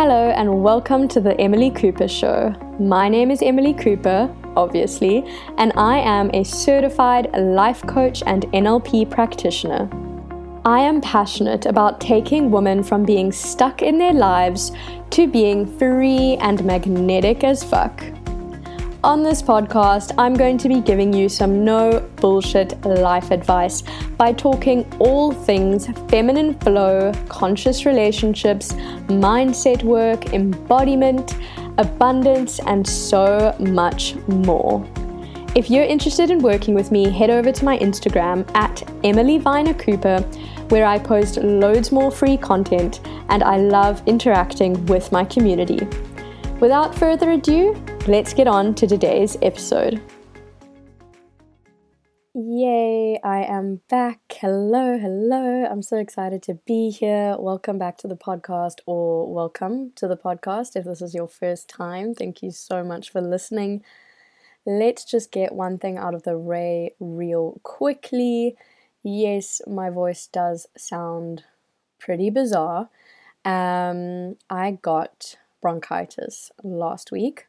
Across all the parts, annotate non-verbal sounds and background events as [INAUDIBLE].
Hello, and welcome to the Emily Cooper Show. My name is Emily Cooper, obviously, and I am a certified life coach and NLP practitioner. I am passionate about taking women from being stuck in their lives to being free and magnetic as fuck. On this podcast, I'm going to be giving you some no bullshit life advice by talking all things feminine flow, conscious relationships, mindset work, embodiment, abundance, and so much more. If you're interested in working with me, head over to my Instagram at Emily Vina Cooper, where I post loads more free content and I love interacting with my community. Without further ado, let's get on to today's episode. Yay, I am back. Hello, hello. I'm so excited to be here. Welcome back to the podcast, or welcome to the podcast if this is your first time. Thank you so much for listening. Let's just get one thing out of the way real quickly. Yes, my voice does sound pretty bizarre. Um, I got bronchitis last week.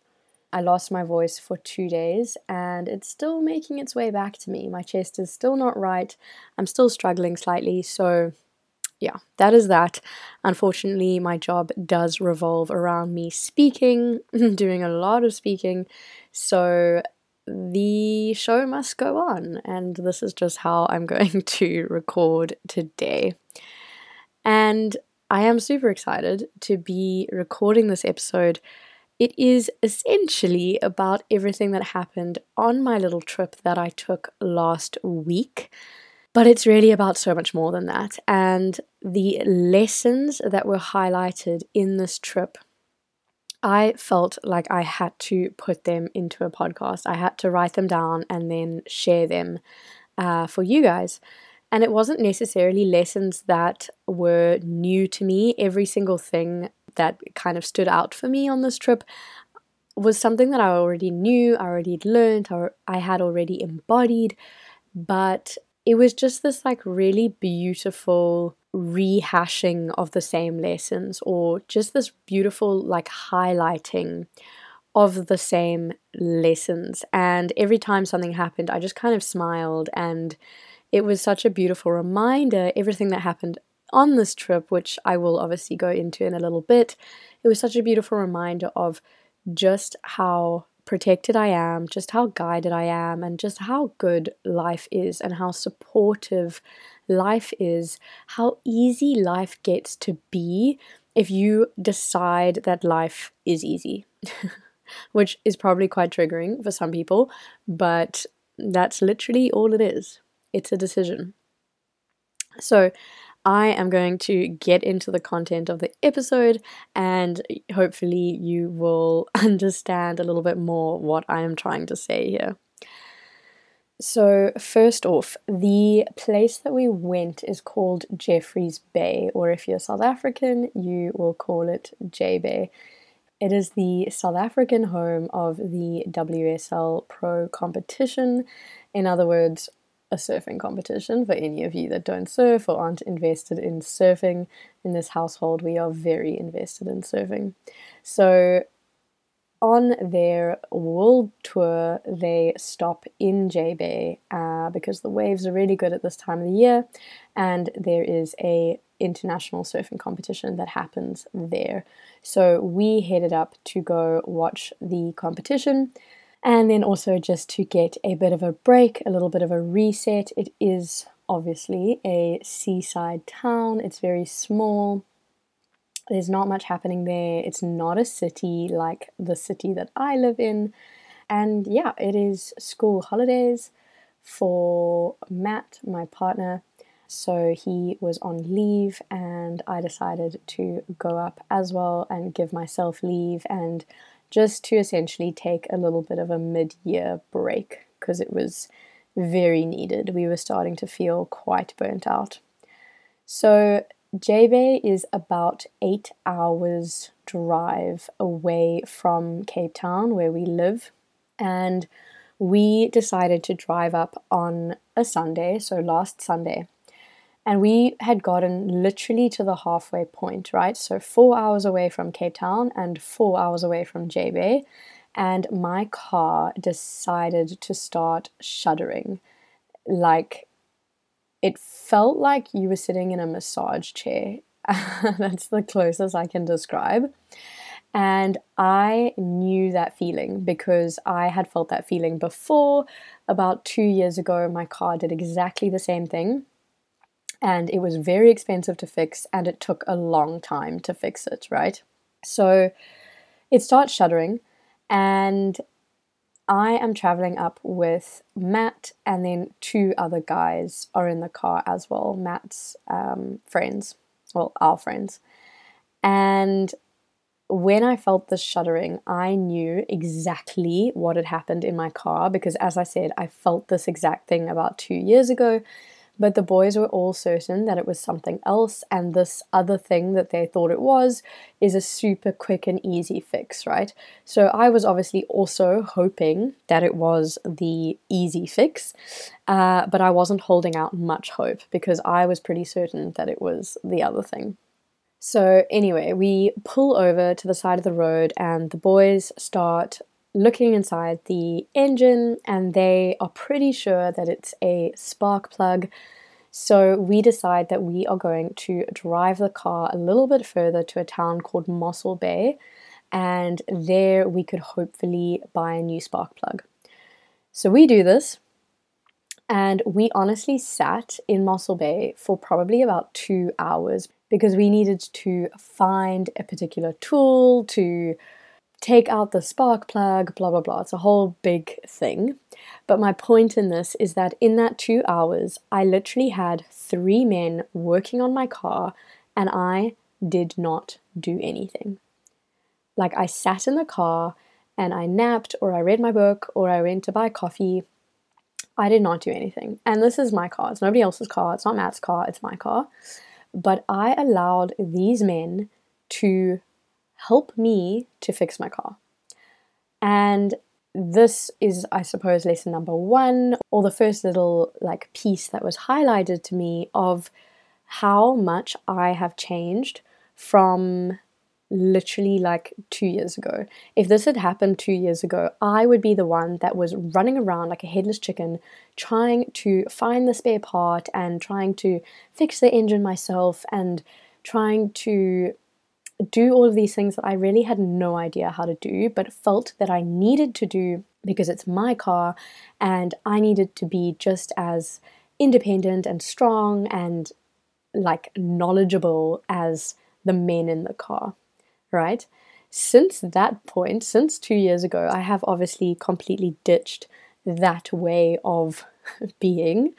I lost my voice for two days and it's still making its way back to me. My chest is still not right. I'm still struggling slightly. So, yeah, that is that. Unfortunately, my job does revolve around me speaking, [LAUGHS] doing a lot of speaking. So, the show must go on. And this is just how I'm [LAUGHS] going to record today. And I am super excited to be recording this episode. It is essentially about everything that happened on my little trip that I took last week. But it's really about so much more than that. And the lessons that were highlighted in this trip, I felt like I had to put them into a podcast. I had to write them down and then share them uh, for you guys. And it wasn't necessarily lessons that were new to me. Every single thing that kind of stood out for me on this trip was something that I already knew, I already had learned, or I had already embodied. But it was just this like really beautiful rehashing of the same lessons, or just this beautiful like highlighting of the same lessons. And every time something happened, I just kind of smiled and it was such a beautiful reminder, everything that happened on this trip, which I will obviously go into in a little bit. It was such a beautiful reminder of just how protected I am, just how guided I am, and just how good life is, and how supportive life is, how easy life gets to be if you decide that life is easy. [LAUGHS] Which is probably quite triggering for some people, but that's literally all it is it's a decision. So, I am going to get into the content of the episode and hopefully you will [LAUGHS] understand a little bit more what I am trying to say here. So, first off, the place that we went is called Jeffreys Bay, or if you're South African, you will call it J Bay. It is the South African home of the WSL Pro competition. In other words, a surfing competition for any of you that don't surf or aren't invested in surfing. In this household, we are very invested in surfing. So, on their world tour, they stop in J Bay uh, because the waves are really good at this time of the year, and there is a international surfing competition that happens there. So we headed up to go watch the competition and then also just to get a bit of a break, a little bit of a reset. It is obviously a seaside town, it's very small. There's not much happening there. It's not a city like the city that I live in. And yeah, it is school holidays for Matt, my partner. So he was on leave, and I decided to go up as well and give myself leave and just to essentially take a little bit of a mid year break because it was very needed. We were starting to feel quite burnt out. So, J Bay is about eight hours drive away from Cape Town, where we live, and we decided to drive up on a Sunday, so last Sunday. And we had gotten literally to the halfway point, right? So, four hours away from Cape Town and four hours away from J Bay. And my car decided to start shuddering. Like, it felt like you were sitting in a massage chair. [LAUGHS] That's the closest I can describe. And I knew that feeling because I had felt that feeling before. About two years ago, my car did exactly the same thing and it was very expensive to fix and it took a long time to fix it, right? So it starts shuddering and I am traveling up with Matt and then two other guys are in the car as well, Matt's um, friends, well, our friends. And when I felt the shuddering, I knew exactly what had happened in my car because, as I said, I felt this exact thing about two years ago but the boys were all certain that it was something else, and this other thing that they thought it was is a super quick and easy fix, right? So I was obviously also hoping that it was the easy fix, uh, but I wasn't holding out much hope because I was pretty certain that it was the other thing. So, anyway, we pull over to the side of the road, and the boys start looking inside the engine and they are pretty sure that it's a spark plug. So we decide that we are going to drive the car a little bit further to a town called Mossel Bay, and there we could hopefully buy a new spark plug. So we do this, and we honestly sat in Mossel Bay for probably about two hours because we needed to find a particular tool to take out the spark plug, blah, blah, blah. It's a whole big thing. But my point in this is that in that two hours, I literally had three men working on my car and I did not do anything. Like I sat in the car and I napped or I read my book or I went to buy coffee. I did not do anything. And this is my car. It's nobody else's car. It's not Matt's car. It's my car. But I allowed these men to help me to fix my car. And this is, I suppose, lesson number one, or the first little like piece that was highlighted to me of how much I have changed from literally like two years ago. If this had happened two years ago, I would be the one that was running around like a headless chicken, trying to find the spare part and trying to fix the engine myself and trying to do all of these things that I really had no idea how to do, but felt that I needed to do because it's my car and I needed to be just as independent and strong and like knowledgeable as the men in the car, right? Since that point, since two years ago, I have obviously completely ditched that way of [LAUGHS] being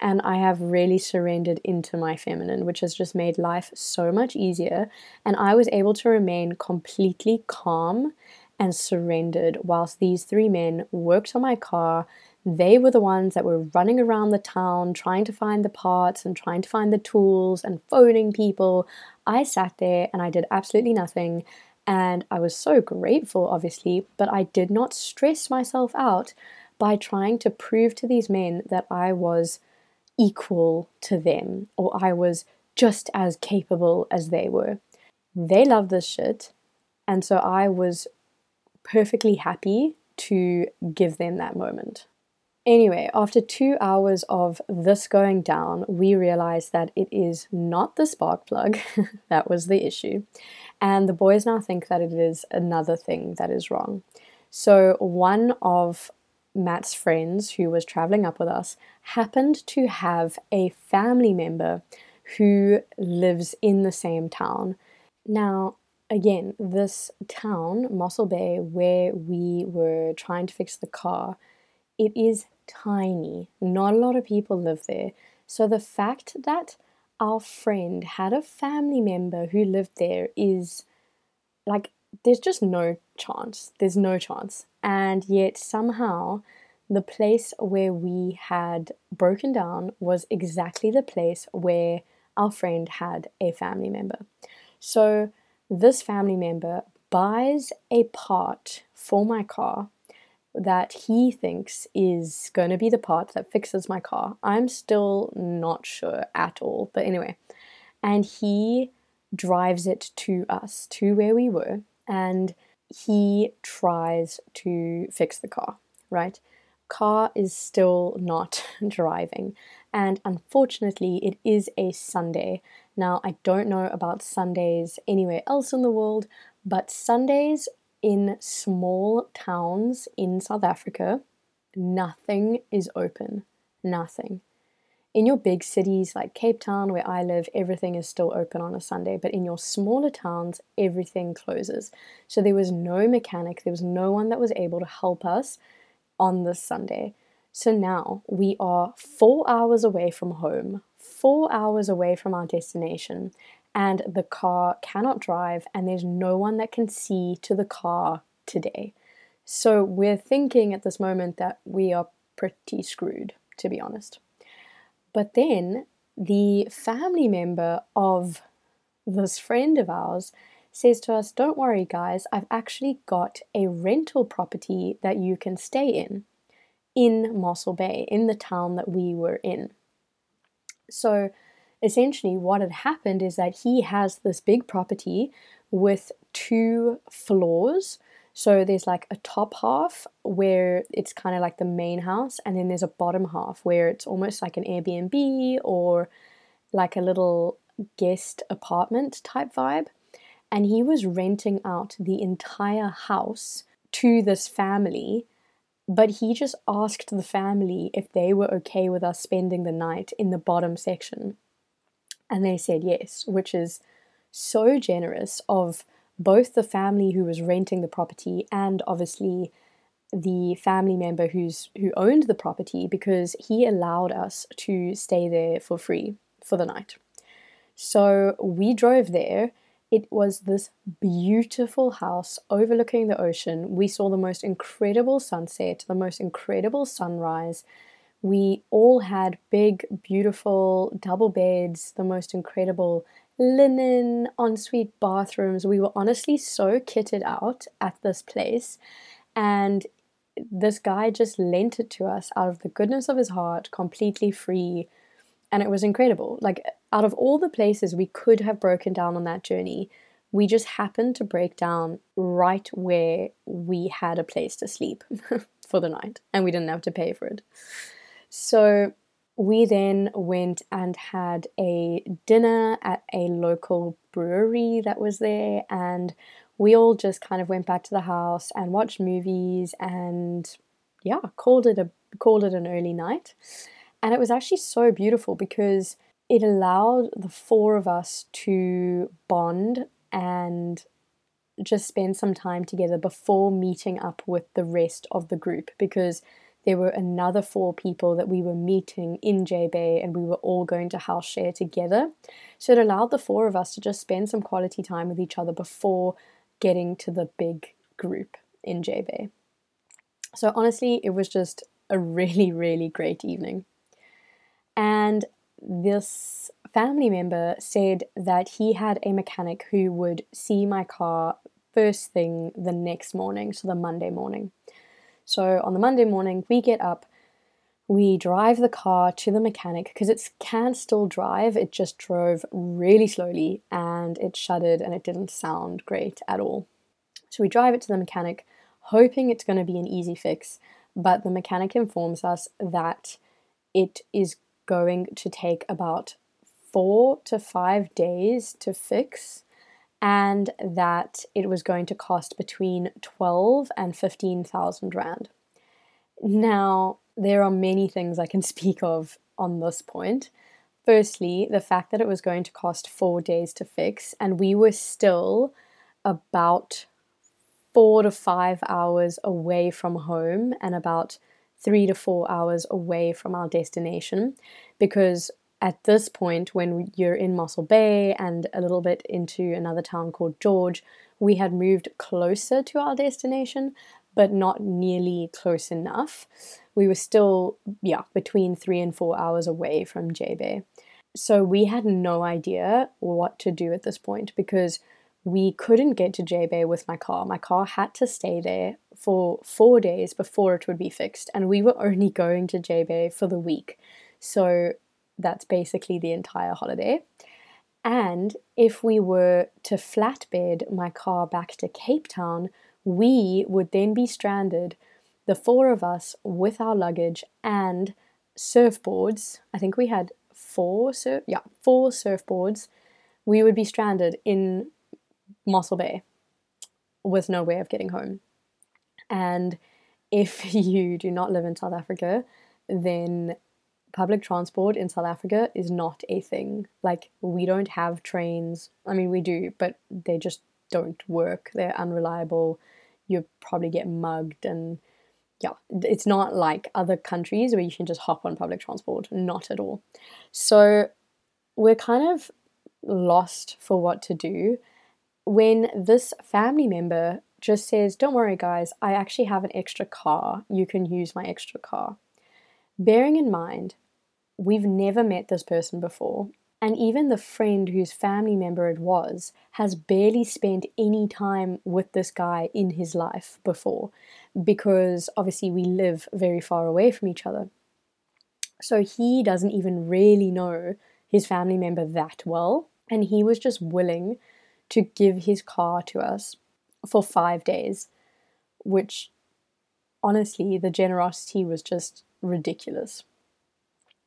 and I have really surrendered into my feminine, which has just made life so much easier. And I was able to remain completely calm and surrendered whilst these three men worked on my car. They were the ones that were running around the town trying to find the parts and trying to find the tools and phoning people. I sat there and I did absolutely nothing. And I was so grateful, obviously, but I did not stress myself out by trying to prove to these men that I was equal to them or I was just as capable as they were. They love this shit, and so I was perfectly happy to give them that moment. Anyway, after two hours of this going down, we realized that it is not the spark plug [LAUGHS] that was the issue. And the boys now think that it is another thing that is wrong. So, one of Matt's friends, who was traveling up with us, happened to have a family member who lives in the same town. Now, again, this town, Mossel Bay, where we were trying to fix the car, it is tiny. Not a lot of people live there. So the fact that our friend had a family member who lived there is like there's just no chance. There's no chance. And yet, somehow, the place where we had broken down was exactly the place where our friend had a family member. So, this family member buys a part for my car that he thinks is going to be the part that fixes my car. I'm still not sure at all, but anyway. And he drives it to us, to where we were, and he tries to fix the car, right? Car is still not [LAUGHS] driving, and unfortunately, it is a Sunday. Now, I don't know about Sundays anywhere else in the world, but Sundays in small towns in South Africa, nothing is open. Nothing. In your big cities like Cape Town, where I live, everything is still open on a Sunday, but in your smaller towns, everything closes. So there was no mechanic, there was no one that was able to help us on this Sunday. So now we are four hours away from home, four hours away from our destination, and the car cannot drive, and there's no one that can see to the car today. So we're thinking at this moment that we are pretty screwed, to be honest. But then the family member of this friend of ours says to us, Don't worry, guys, I've actually got a rental property that you can stay in, in Mossel Bay, in the town that we were in. So essentially what had happened is that he has this big property with two floors. So there's like a top half where it's kind of like the main house, and then there's a bottom half where it's almost like an Airbnb or like a little guest apartment type vibe. And he was renting out the entire house to this family, but he just asked the family if they were okay with us spending the night in the bottom section. And they said yes, which is so generous of both the family who was renting the property and obviously the family member who's who owned the property because he allowed us to stay there for free for the night. So we drove there. It was this beautiful house overlooking the ocean. We saw the most incredible sunset, the most incredible sunrise, we all had big, beautiful double beds, the most incredible linen, ensuite bathrooms. We were honestly so kitted out at this place. And this guy just lent it to us out of the goodness of his heart, completely free. And it was incredible. Like, out of all the places we could have broken down on that journey, we just happened to break down right where we had a place to sleep [LAUGHS] for the night and we didn't have to pay for it. So we then went and had a dinner at a local brewery that was there, and we all just kind of went back to the house and watched movies and yeah, called it a called it an early night. And it was actually so beautiful because it allowed the four of us to bond and just spend some time together before meeting up with the rest of the group because there were another four people that we were meeting in J Bay and we were all going to house share together. So it allowed the four of us to just spend some quality time with each other before getting to the big group in J Bay. So honestly, it was just a really, really great evening. And this family member said that he had a mechanic who would see my car first thing the next morning, so the Monday morning. So on the Monday morning, we get up, we drive the car to the mechanic because it can still drive. It just drove really slowly and it shuddered and it didn't sound great at all. So we drive it to the mechanic, hoping it's going to be an easy fix, but the mechanic informs us that it is going to take about four to five days to fix and that it was going to cost between 12 and 15,000 rand. Now, there are many things I can [LAUGHS] speak of on this point. Firstly, the fact that it was going to cost 4 days to fix and we were still about 4 to 5 hours away from home and about 3 to 4 hours away from our destination because at this point, when you're in Mossel Bay and a little bit into another town called George, we had moved closer to our destination, but not nearly close enough. We were still, yeah, between three and four hours away from J Bay. So we had no idea what to do at this point because we couldn't get to J Bay with my car. My car had to stay there for four days before it would be fixed, and we were only going to J Bay for the week. So that's basically the entire holiday. And if we were to flatbed my car back to Cape Town, we would then be stranded, the four of us with our luggage and surfboards. I think we had four surf yeah, four surfboards. We would be stranded in Mossel Bay with no way of getting home. And if [LAUGHS] you do not live in South Africa, then public transport in South Africa is not a thing. Like, we don't have trains. I mean, we do, but they just don't work. They're unreliable. You probably get mugged, and yeah, it's not like other countries where you can just hop on public transport. Not at all. So, we're kind of lost for what to do when this family member just says, Don't worry, guys, I actually have an extra car. You can use my extra car. Bearing in mind we've never met this person before. And even the friend whose family member it was has barely spent any time with this guy in his life before because obviously we live very far away from each other. So he doesn't even really know his family member that well. And he was just willing to give his car to us for five days, which honestly, the generosity was just ridiculous.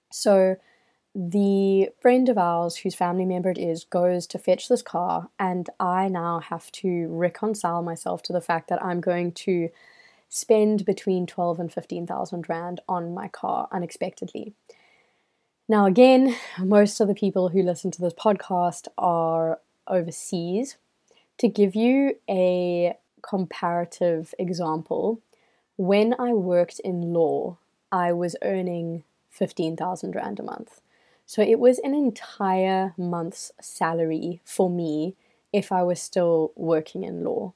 So the friend of ours whose family member it is goes to fetch this car, and I now have to reconcile myself to the fact that I'm going to spend between 12 and 15,000 rand on my car unexpectedly. Now, again, most of the people who listen to this podcast are overseas. To give you a comparative example, when I worked in law, I was earning 15,000 Rand a month. So it was an entire month's salary for me if I was still working in law.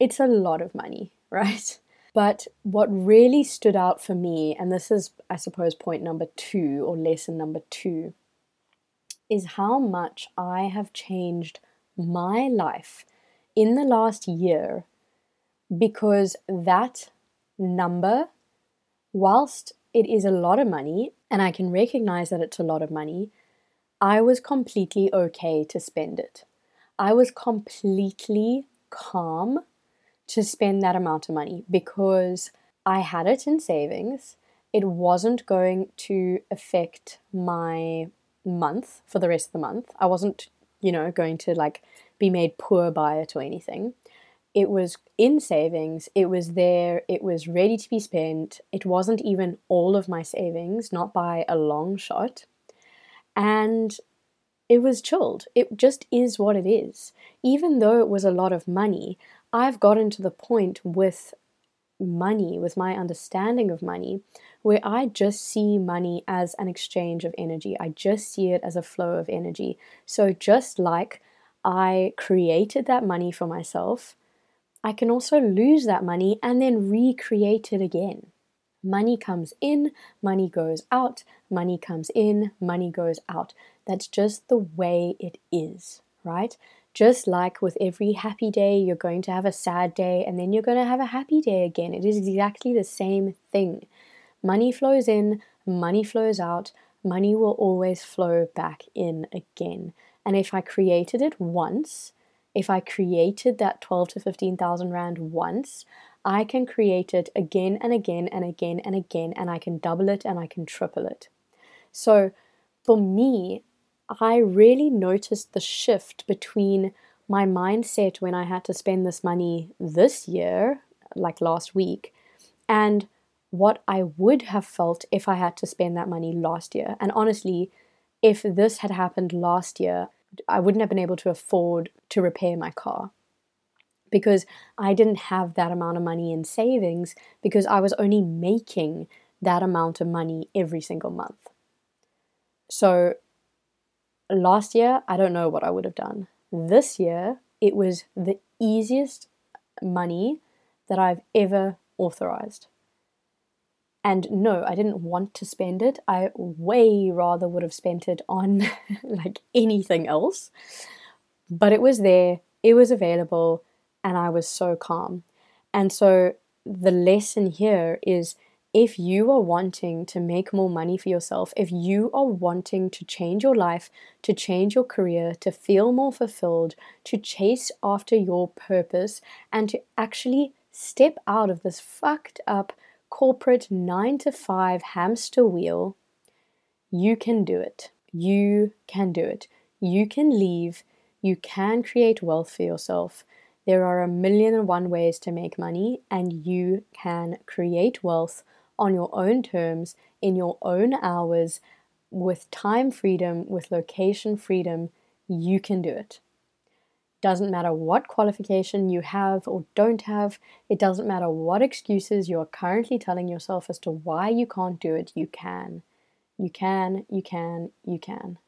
It's a lot of money, [LAUGHS] right? But what really stood out for me, and this is, I suppose, point number two or lesson number two, is how much I have changed my life in the last year because that number, whilst it is a lot of money, and I can recognize that it's a lot of money, I was completely okay to spend it. I was completely calm to spend that amount of money because I had it in savings. It wasn't going to affect my month for the rest of the month. I wasn't, you know, going to like be made poor by it or anything it was in savings, it was there, it was ready to be spent. It wasn't even all of my savings, not by a long shot. And it was chilled. It just is what it is. Even though it was a lot of money, I've gotten to the point with money, with my understanding of money, where I just see money as an exchange of energy. I just see it as a flow of energy. So just like I created that money for myself, I can also lose that money and then recreate it again. Money comes in, money goes out, money comes in, money goes out. That's just the way it is, right? Just like with every happy day, you're going to have a sad day and then you're going to have a happy day again. It is exactly the same thing. Money flows in, money flows out, money will always flow back in again. And if I created it once, if I created that 12 to 15,000 Rand once, I can create it again and again and again and again, and I can double it and I can triple it. So for me, I really noticed the shift between my mindset when I had to spend this money this year, like last week, and what I would have felt if I had to spend that money last year. And honestly, if this had happened last year, I wouldn't have been able to afford to repair my car because I didn't have that amount of money in savings because I was only making that amount of money every single month. So last year, I don't know what I would have done. This year, it was the easiest money that I've ever authorized. And no, I didn't want to spend it. I way rather would have spent it on [LAUGHS] like anything else. But it was there, it was available, and I was so calm. And so the lesson here is if you are wanting to make more money for yourself, if you are wanting to change your life, to change your career, to feel more fulfilled, to chase after your purpose, and to actually step out of this fucked up corporate nine to five hamster wheel, you can do it. You can do it. You can leave. You can create wealth for yourself. There are a million and one ways to make money, and you can create wealth on your own terms, in your own hours, with time freedom, with location freedom. You can do it. Doesn't matter what qualification you have or don't have, it doesn't matter what excuses you are currently telling yourself as to why you can't do it, you can. You can, you can, you can.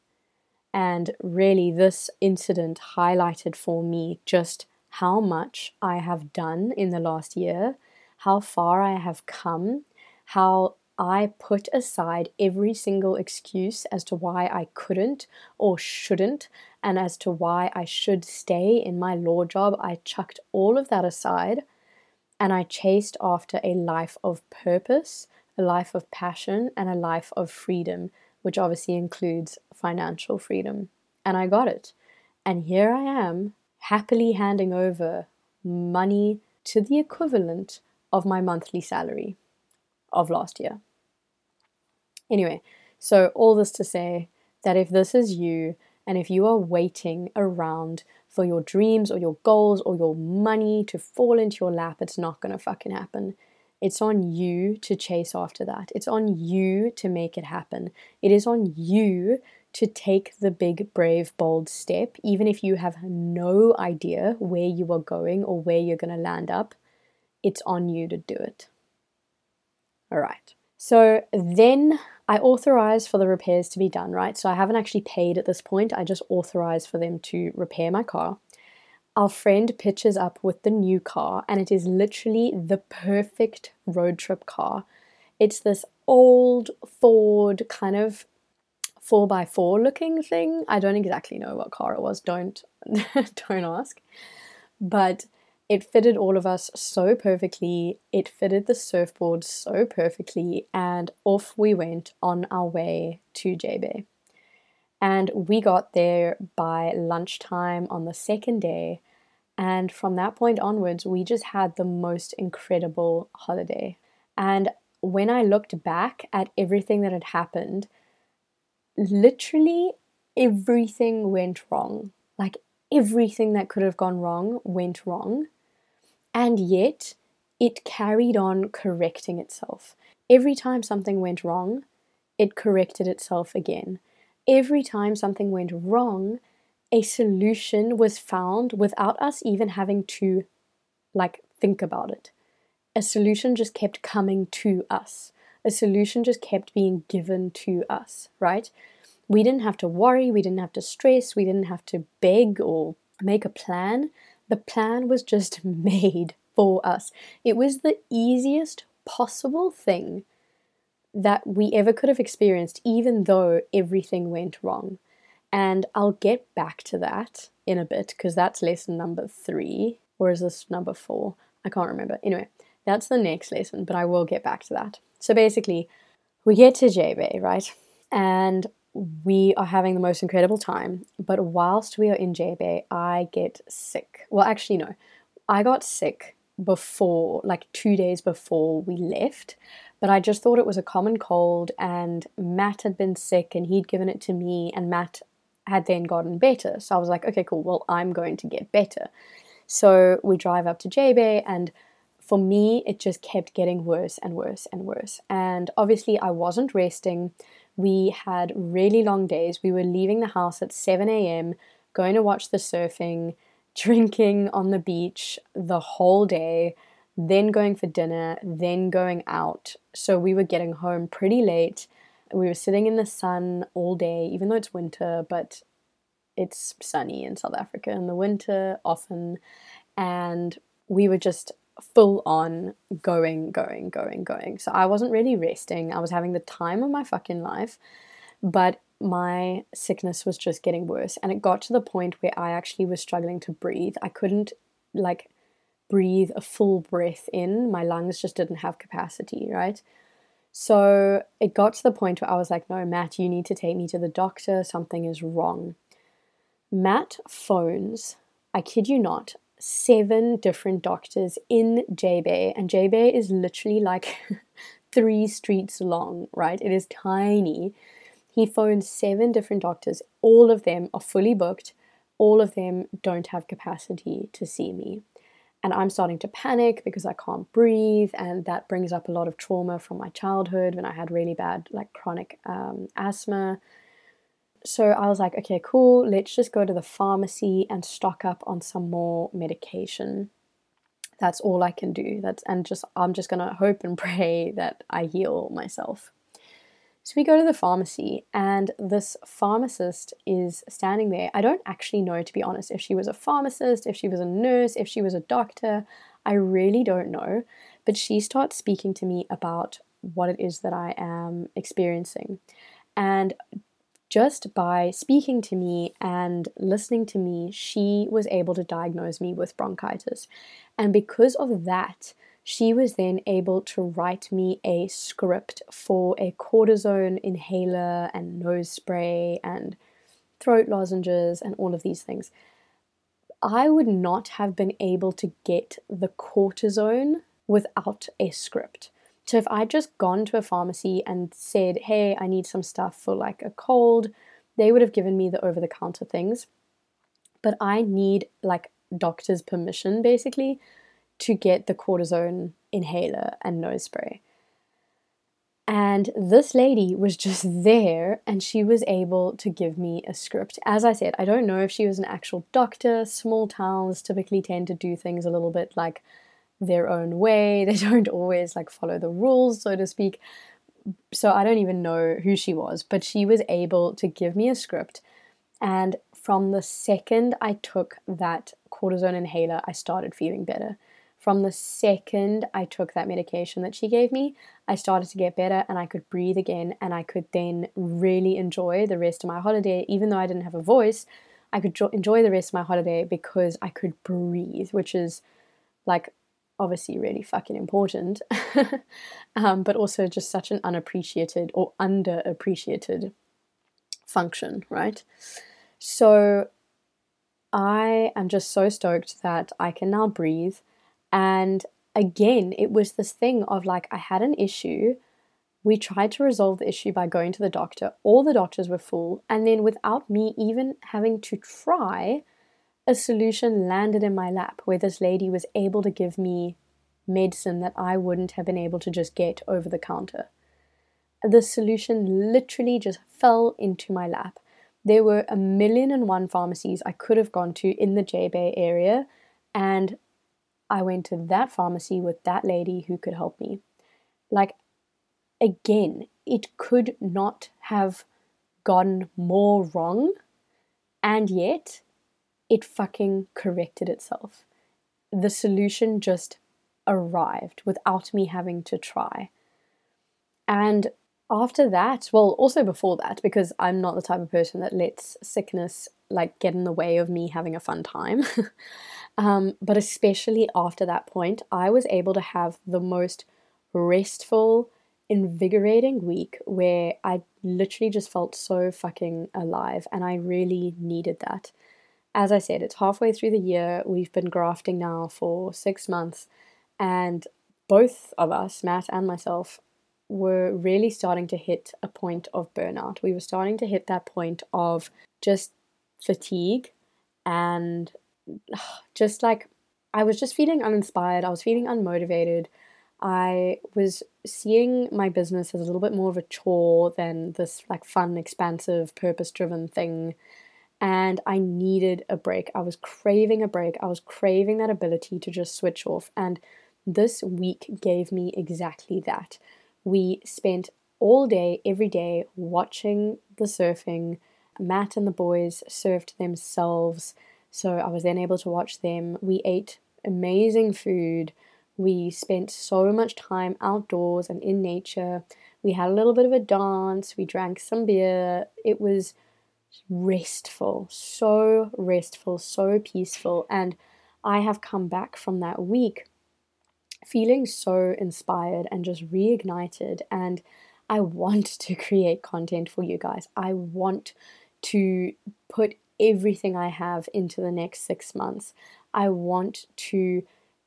And really, this incident highlighted for me just how much I have done in the last year, how far I have come, how I put aside every single excuse as to why I couldn't or shouldn't, and as to why I should stay in my law job. I chucked all of that aside and I chased after a life of purpose, a life of passion, and a life of freedom, which obviously includes financial freedom. And I got it. And here I am happily handing over money to the equivalent of my monthly salary of last year. Anyway, so all this to say that if this is you and if you are waiting around for your dreams or your goals or your money to fall into your lap, it's not going to fucking happen. It's on you to chase after that. It's on you to make it happen. It is on you to take the big, brave, bold step, even if you have no idea where you are going or where you're going to land up, it's on you to do it. All right. So then I authorize for the repairs to be done, right? So I haven't actually paid at this point. I just authorize for them to repair my car. Our friend pitches up with the new car, and it is literally the perfect road trip car. It's this old Ford kind of 4x4 looking thing. I don't exactly know what car it was. Don't [LAUGHS] don't ask. But it fitted all of us so perfectly. It fitted the surfboard so perfectly and off we went on our way to J-Bay. And we got there by lunchtime on the second day. And from that point onwards, we just had the most incredible holiday. And when I looked back at everything that had happened, literally everything went wrong. Like everything that could have gone wrong went wrong. And yet it carried on correcting itself. Every time something went wrong, it corrected itself again. Every time something went wrong, a solution was found without us even having to like think about it. A solution just kept coming to us a solution just kept being given to us, right? We didn't have to worry, we didn't have to stress, we didn't have to beg or make a plan. The plan was just [LAUGHS] made for us. It was the easiest possible thing that we ever could have experienced, even though everything went wrong. And I'll get back to that in a bit because that's lesson number three. Or is this number four? I can't remember. Anyway, that's the next lesson, but I will get back to that. So basically, we get to J-Bay, right? And we are having the most incredible time. But whilst we are in J-Bay, I get sick. Well, actually, no. I got sick before, like two days before we left. But I just thought it was a common cold, and Matt had been sick and he'd given it to me, and Matt had then gotten better. So I was like, okay, cool, well, I'm going to get better. So we drive up to J-Bay, and for me, it just kept getting worse and worse and worse. And obviously, I wasn't resting. We had really long days. We were leaving the house at 7 a.m., going to watch the surfing, [LAUGHS] drinking on the beach the whole day, then going for dinner, then going out. So we were getting home pretty late. We were sitting in the sun all day, even though it's winter, but it's sunny in South Africa in the winter often. And we were just full on going, going, going, going. So I wasn't really resting. I was having the time of my fucking life, but my sickness was just getting worse. And it got to the point where I actually was struggling to breathe. I couldn't, like, breathe a full breath in. My lungs just didn't have capacity, right? So it got to the point where I was like, no, Matt, you need to take me to the doctor. Something is wrong. Matt phones, I kid you not, seven different doctors in J Bay, and J Bay is literally like [LAUGHS] three streets long, right? It is tiny. He phones seven different doctors. All of them are fully booked. All of them don't have capacity to see me. And I'm starting to panic because I can't breathe, and that brings up a lot of trauma from my childhood when I had really bad, like chronic um, asthma so I was like, okay, cool, let's just go to the pharmacy and stock up on some more medication. That's all I can do. That's and just I'm just gonna hope and [LAUGHS] pray that I heal myself. So we go to the pharmacy, and this pharmacist is standing there. I don't actually know, to be honest, if she was a pharmacist, if she was a nurse, if she was a doctor. I really don't know. But she starts speaking to me about what it is that I am experiencing. And just by speaking to me and listening to me, she was able to diagnose me with bronchitis. And because of that, she was then able to write me a script for a cortisone inhaler and nose spray and throat lozenges and all of these things. I would not have been able to get the cortisone without a script. So if I'd just gone to a pharmacy and said, hey, I need some stuff for like a cold, they would have given me the over the counter things. But I need like doctor's permission basically to get the cortisone inhaler and nose spray. And this lady was just [LAUGHS] there and she was able to give me a script. As I said, I don't know if she was an actual doctor. Small towns typically tend to do things a little bit like their own way. [LAUGHS] They don't always like follow the rules, so to speak. So I don't even know who she was, but she was able to give me a script. And from the second I took that cortisone inhaler, I started feeling better. From the second I took that medication that she gave me, I started to get better and I could breathe again and I could then really enjoy the rest of my holiday. Even though I didn't have a voice, I could jo- enjoy the rest of my holiday because I could breathe, which is like obviously really fucking important, [LAUGHS] um, but also just such an unappreciated or underappreciated function, right? So I am just so stoked that I can now breathe. And again, it was this thing of like, I had an issue. We tried to resolve the issue by going to the doctor. All the doctors were full. And then without me even having to try, a solution landed in my lap where this lady was able to give me medicine that I wouldn't have been able to just get over the counter. The solution literally just fell into my lap. There were a million and one pharmacies I could have gone to in the J Bay area, and I went to that pharmacy with that lady who could help me. Like, again, it could not have gone more wrong, and yet it fucking corrected itself. The solution just arrived without me having to try. And after that, well, also before that, because I'm not the type of person that lets sickness like get in the way of me having a fun time. [LAUGHS] um, but especially after that point, I was able to have the most restful, invigorating week where I literally just felt so fucking alive, and I really needed that as I said, it's halfway through the year. We've been grafting now for six months, and both of us, Matt and myself, were really starting to hit a point of burnout. We were starting to hit that point of just fatigue and [SIGHS] just like I was just feeling uninspired. I was feeling unmotivated. I was seeing my business as a little bit more of a chore than this like fun, expansive, purpose driven thing and I needed a break. I was craving a break. I was craving that ability to just switch off. And this week gave me exactly that. We spent all day, every day, watching the surfing. Matt and the boys surfed themselves. So I was then able to watch them. We ate amazing food. We spent so much time outdoors and in nature. We had a little bit of a dance. We drank some beer. It was restful, so restful, so peaceful. And I have come back from that week feeling so inspired and just reignited. And I want to create content for you guys. I want to put everything I have into the next six months. I want to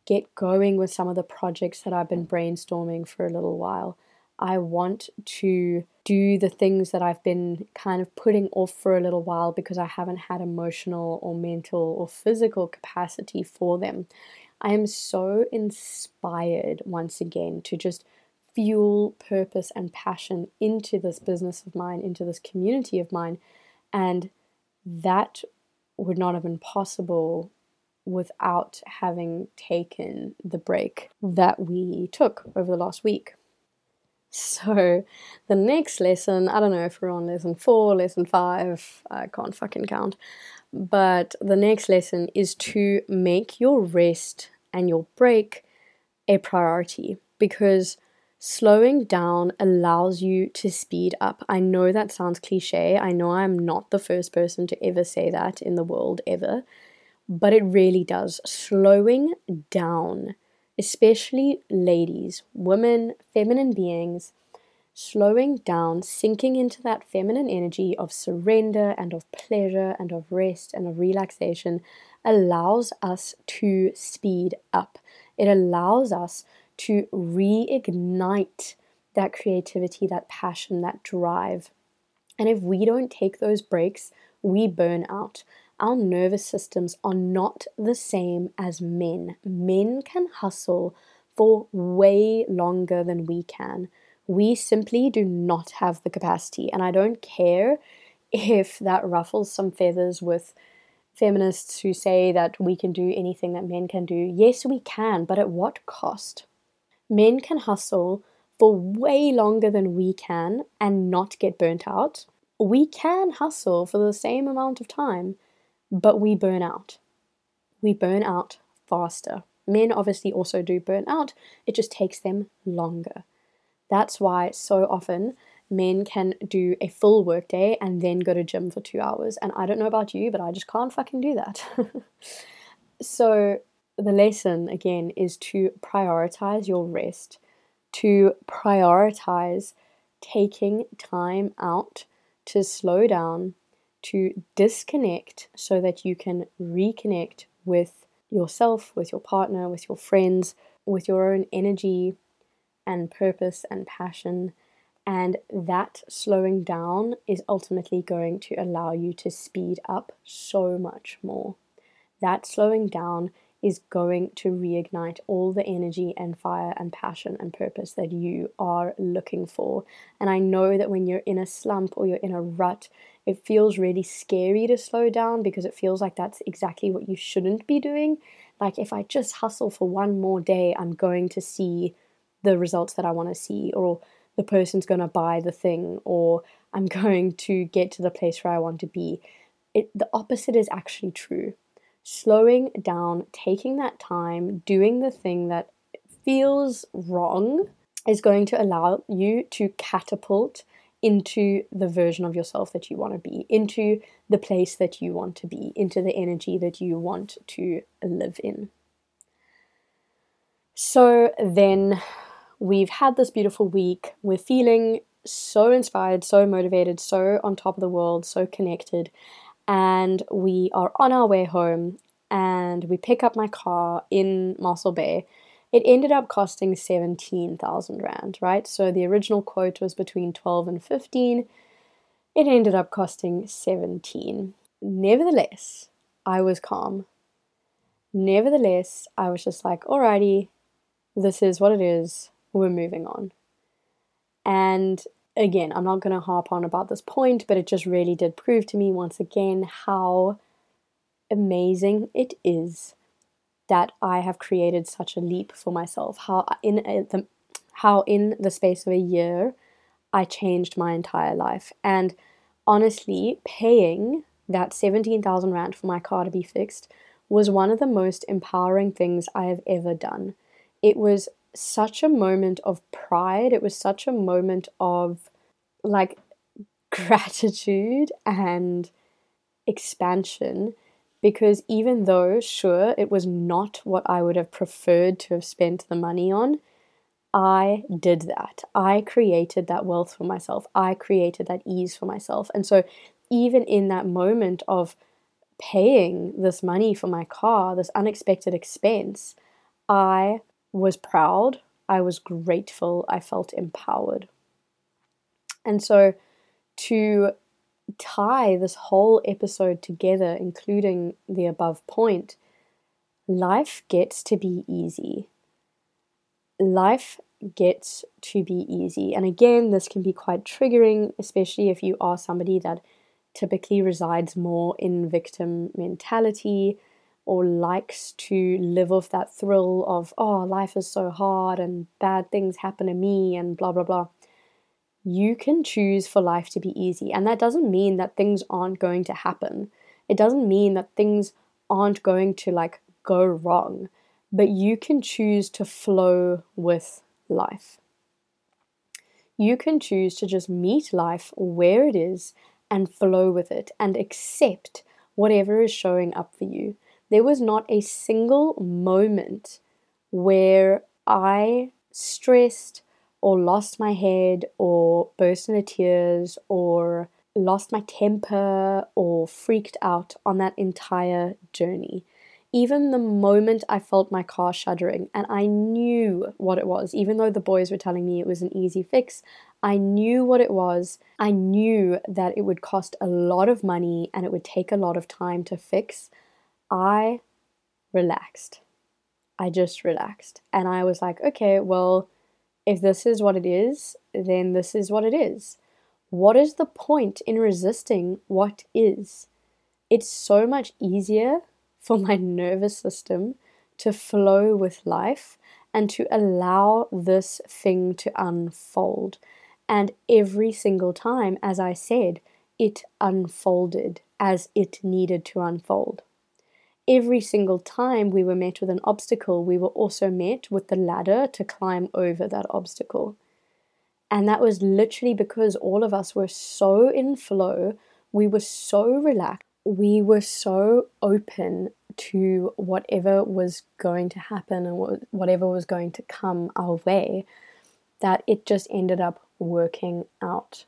get going with some of the projects that I've been brainstorming for a little while. I want to do the things that I've been kind of putting off for a little while because I haven't had emotional or mental or physical capacity for them. I am so inspired once again to just fuel purpose and passion into this business of mine, into this community of mine. And that would not have been possible without having taken the break that we took over the last week. [LAUGHS] So, the next lesson, I don't know if we're on lesson four, lesson five, I can't fucking count. But the next lesson is to make your rest and your break a priority because slowing down allows you to speed up. I know that sounds cliche. I know I'm not the first person to ever say that in the world, ever. But it really does. Slowing down especially ladies, women, feminine beings, slowing down, sinking into that feminine energy of surrender and of pleasure and of rest and of relaxation allows us to speed up. It allows us to reignite that creativity, that passion, that drive. And if we don't take those breaks, we burn out our nervous systems are not the same as men. Men can hustle for way longer than we can. We simply do not have the capacity. And I don't care if that ruffles some feathers with feminists who say that we can do anything that men can do. Yes, we can, but at what cost? Men can hustle for way longer than we can and not get burnt out. We can hustle for the same amount of time but we burn out. We burn out faster. Men obviously also do burn out, it just takes them longer. That's why so often men can do a full workday and then go to gym for two hours. And I don't know about you, but I just can't fucking do that. [LAUGHS] so the lesson again is to prioritize your rest, to prioritize taking time out to slow down, to disconnect so that you can reconnect with yourself, with your partner, with your friends, with your own energy and purpose and passion. And that slowing down is ultimately going to allow you to speed up so much more. That slowing down is going to reignite all the energy and fire and passion and purpose that you are looking for. And I know that when you're in a slump or you're in a rut, it feels really scary to slow down because it feels like that's exactly what you shouldn't be doing. Like, if I just hustle for one more day, I'm going to see the results that I want to see, or the person's going to buy the thing, or I'm [LAUGHS] going to get to the place where I want to be. It, the opposite is actually true slowing down, taking that time, doing the thing that feels wrong is going to allow you to catapult into the version of yourself that you want to be, into the place that you want to be, into the energy that you want to live in. So then we've had this beautiful week. We're feeling so inspired, so motivated, so on top of the world, so connected and we are on our way home and we pick up my car in Mossel Bay. It ended up costing 17,000 Rand, right? So the original quote was between 12 and 15. It ended up costing 17. Nevertheless, I was calm. Nevertheless, I was just like, alrighty, this is what it is. We're moving on. And again, I'm not going to harp on about this point, but it just really did prove to me once again how amazing it is that I have created such a leap for myself. How in a, the how in the space of a year I changed my entire life. And honestly, paying that 17,000 rand for my car to be fixed was one of the most empowering things I have ever done. It was such a moment of pride. It was such a moment of like [LAUGHS] gratitude and expansion Because even though, sure, it was not what I would have preferred to have spent the money on, I did that. I created that wealth for myself. I created that ease for myself. And so, even in that moment of paying this money for my car, this unexpected expense, I was proud. I was grateful. I felt empowered. And so, to tie this whole episode together, including the above point, life gets to be easy. Life gets to be easy. And again, this can be quite triggering, especially if you are somebody that typically resides more in victim mentality or likes to live off that thrill of, oh, life is so hard and bad things happen to me and blah, blah, blah you can choose for life to be easy. And that doesn't mean that things aren't going to happen. It doesn't mean that things aren't going to like go wrong, but you can choose to flow with life. You can choose to just meet life where it is and flow with it and accept whatever is showing up for you. There was not a single moment where I stressed, or lost my head or burst into tears or lost my temper or freaked out on that entire journey. Even the moment I felt my car shuddering and I knew what it was, even though the boys were telling me it was an easy fix, I knew what it was. I knew that it would cost a lot of money and it would take a lot of time to fix. I relaxed. I just relaxed. And I was like, okay, well, if this is what it is, then this is what it is. What is the point in resisting what is? It's so much easier for my nervous system to flow with life and to allow this thing to unfold. And every single time, as I said, it unfolded as it needed to unfold every single time we were met with an obstacle, we were also met with the ladder to climb over that obstacle. And that was literally because all of us were so in flow, we were so relaxed, we were so open to whatever was going to happen and whatever was going to come our way that it just ended up working out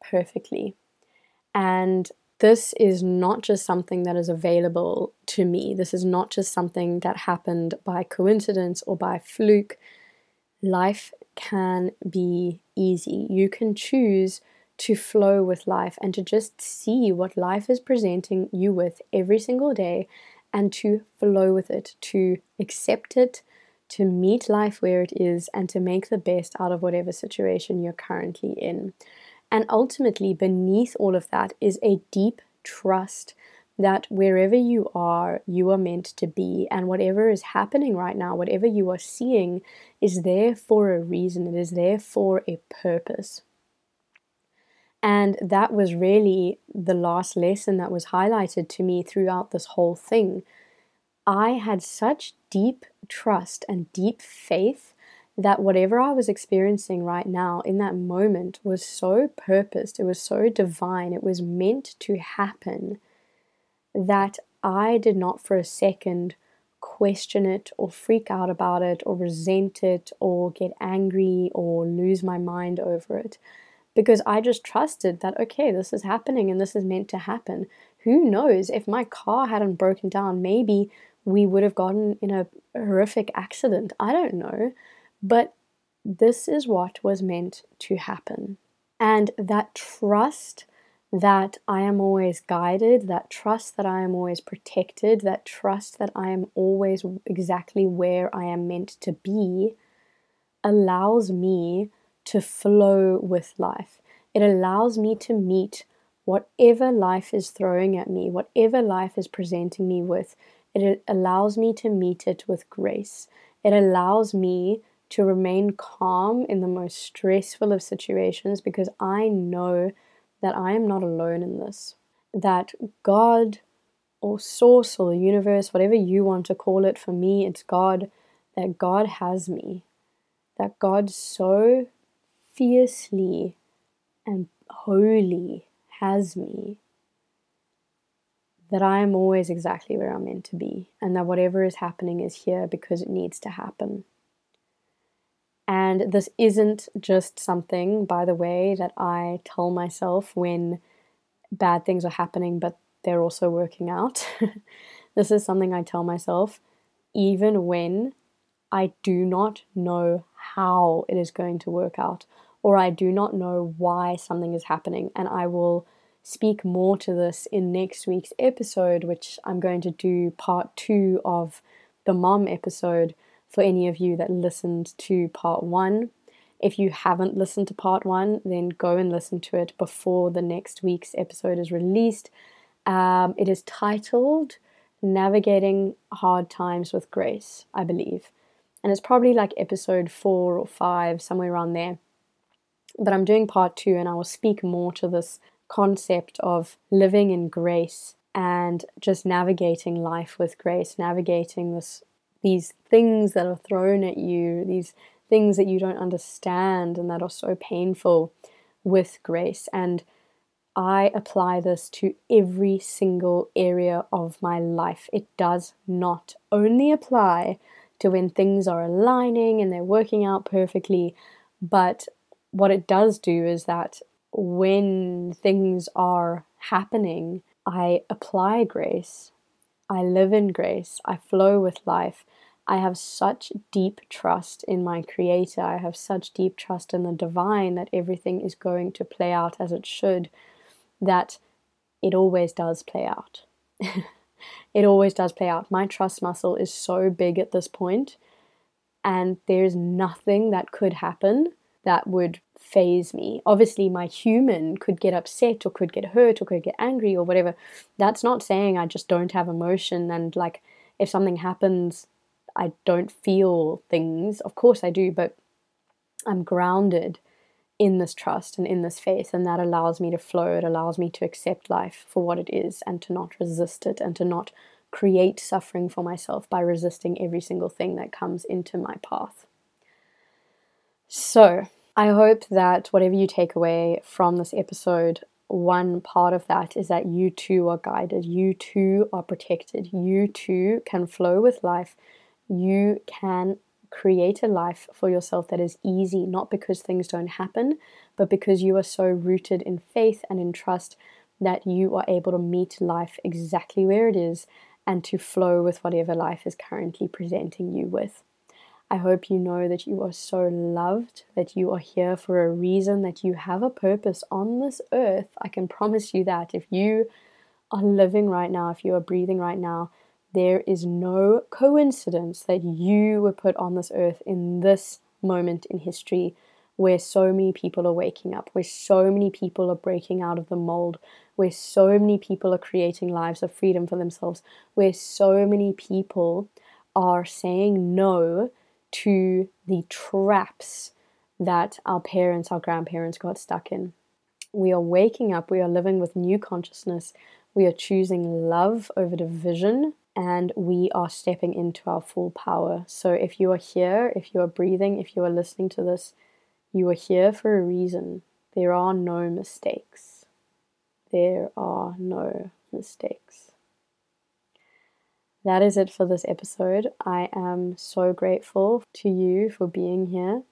perfectly. And this is not just something that is available to me. This is not just something that happened by coincidence or by fluke. Life can be easy. You can choose to flow with life and to just see what life is presenting you with every single day and to flow with it, to accept it, to meet life where it is, and to make the best out of whatever situation you're currently in. And ultimately, beneath all of that is a deep trust that wherever you are, you are meant to be, and whatever is happening right now, whatever you are seeing, is there for a reason, it is there for a purpose. And that was really the last lesson that was highlighted to me throughout this whole thing. I had such deep trust and deep faith that whatever I was experiencing right now in that moment was so purposed, it was so divine, it was meant to happen that I did not for a second question it or freak out about it or resent it or get angry or lose my mind over it because I just trusted that, okay, this is happening and this is meant to happen. Who knows if my car hadn't broken down, maybe we would have gotten in a horrific accident. I don't know. But this is what was meant to happen. And that trust that I am always guided, that trust that I am always protected, that trust that I am always exactly where I am meant to be, allows me to flow with life. It allows me to meet whatever life is throwing at me, whatever life is presenting me with. It allows me to meet it with grace. It allows me to remain calm in the most stressful of situations because I know that I am not alone in this. That God or source or the universe, whatever you want to call it, for me, it's God, that God has me. That God so fiercely and wholly has me that I am always exactly where I'm meant to be, and that whatever is happening is here because it needs to happen. And this isn't just something, by the way, that I tell myself when bad things are happening, but they're also working out. [LAUGHS] this is something I tell myself even when I do not know how it is going to work out, or I do not know why something is happening. And I will speak more to this in next week's episode, which I'm going to do part two of the mom episode for any of you that listened to part one. If you haven't listened to part one, then go and listen to it before the next week's episode is released. Um, it is titled Navigating Hard Times with Grace, I believe. And it's probably like episode four or five, somewhere around there. But I'm doing part two, and I will speak more to this concept of living in grace and just navigating life with grace, navigating this these things that are thrown at you, these things that you don't understand and that are so painful with grace. And I apply this to every single area of my life. It does not only apply to when things are aligning and they're working out perfectly, but what it does do is that when things are happening, I apply grace. I live in grace. I flow with life. I have such deep trust in my Creator. I have such deep trust in the divine that everything is going to play out as it should, that it always does play out. [LAUGHS] it always does play out. My trust muscle is so big at this point, and there's nothing that could happen that would faze me. Obviously, my human could get upset or could get hurt or could get angry or whatever. That's not saying I just don't have emotion and like if something happens, I don't feel things. Of course, I do, but I'm grounded in this trust and in this faith, and that allows me to flow. It allows me to accept life for what it is and to not resist it and to not create suffering for myself by resisting every single thing that comes into my path. So, I hope that whatever you take away from this episode, one part of that is that you too are guided, you too are protected, you too can flow with life, you can create a life for yourself that is easy, not because things don't happen, but because you are so rooted in faith and in trust that you are able to meet life exactly where it is and to flow with whatever life is currently presenting you with. I hope you know that you are so loved, that you are here for a reason, that you have a purpose on this earth. I can promise you that if you are living right now, if you are breathing right now, there is no coincidence that you were put on this earth in this moment in history where so many people are waking up, where so many people are breaking out of the mold, where so many people are creating lives of freedom for themselves, where so many people are saying no to the traps that our parents, our grandparents got stuck in. We are waking up, we are living with new consciousness, we are choosing love over division, and we are stepping into our full power. So, if you are here, if you are breathing, if you are listening to this, you are here for a reason. There are no mistakes. There are no mistakes that is it for this episode. I am so grateful to you for being here.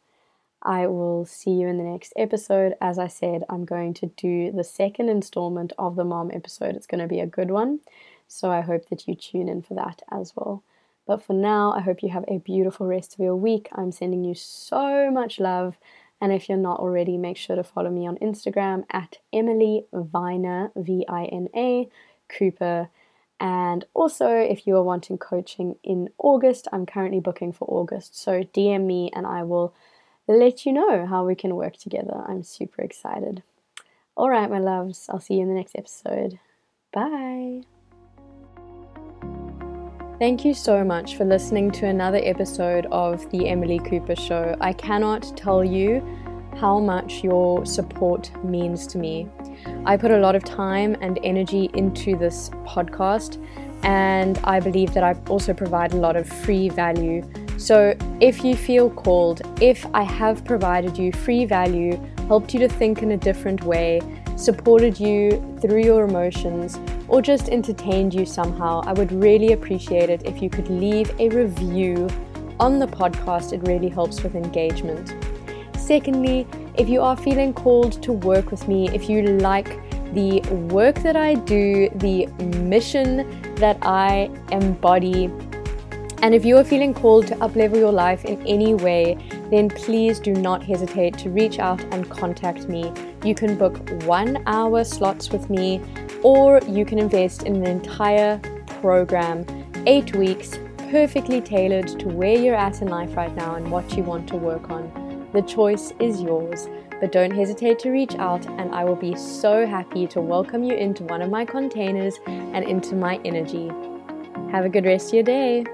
I will see you in the next episode. As I said, I'm going to do the second installment of the mom episode. It's going to be a good one. So I hope that you tune in for that as well. But for now, I hope you have a beautiful rest of your week. I'm sending you so much love. And if you're not already, make sure to follow me on Instagram at Emily Vina, V I N A, Cooper. And also, if you are wanting coaching in August, I'm currently booking for August. So DM me and I will let you know how we can work together. I'm super excited. All right, my loves, I'll see you in the next episode. Bye. Thank you so much for listening to another episode of The Emily Cooper Show. I cannot tell you how much your support means to me. I put a lot of time and energy into this podcast, and I believe that I also provide a lot of free value. So, if you feel called, if I have provided you free value, helped you to think in a different way, supported you through your emotions, or just entertained you somehow, I would really appreciate it if you could leave a review on the podcast. It really helps with engagement. Secondly, if you are feeling called to work with me, if you like the work that I do, the mission that I embody, and if you are feeling called to uplevel your life in any way, then please do not hesitate to reach out and contact me. You can book one hour slots with me, or you can invest in an entire program, eight weeks, perfectly tailored to where you're at in life right now and what you want to work on. The choice is yours, but don't hesitate to reach out, and I will be so happy to welcome you into one of my containers and into my energy. Have a good rest of your day.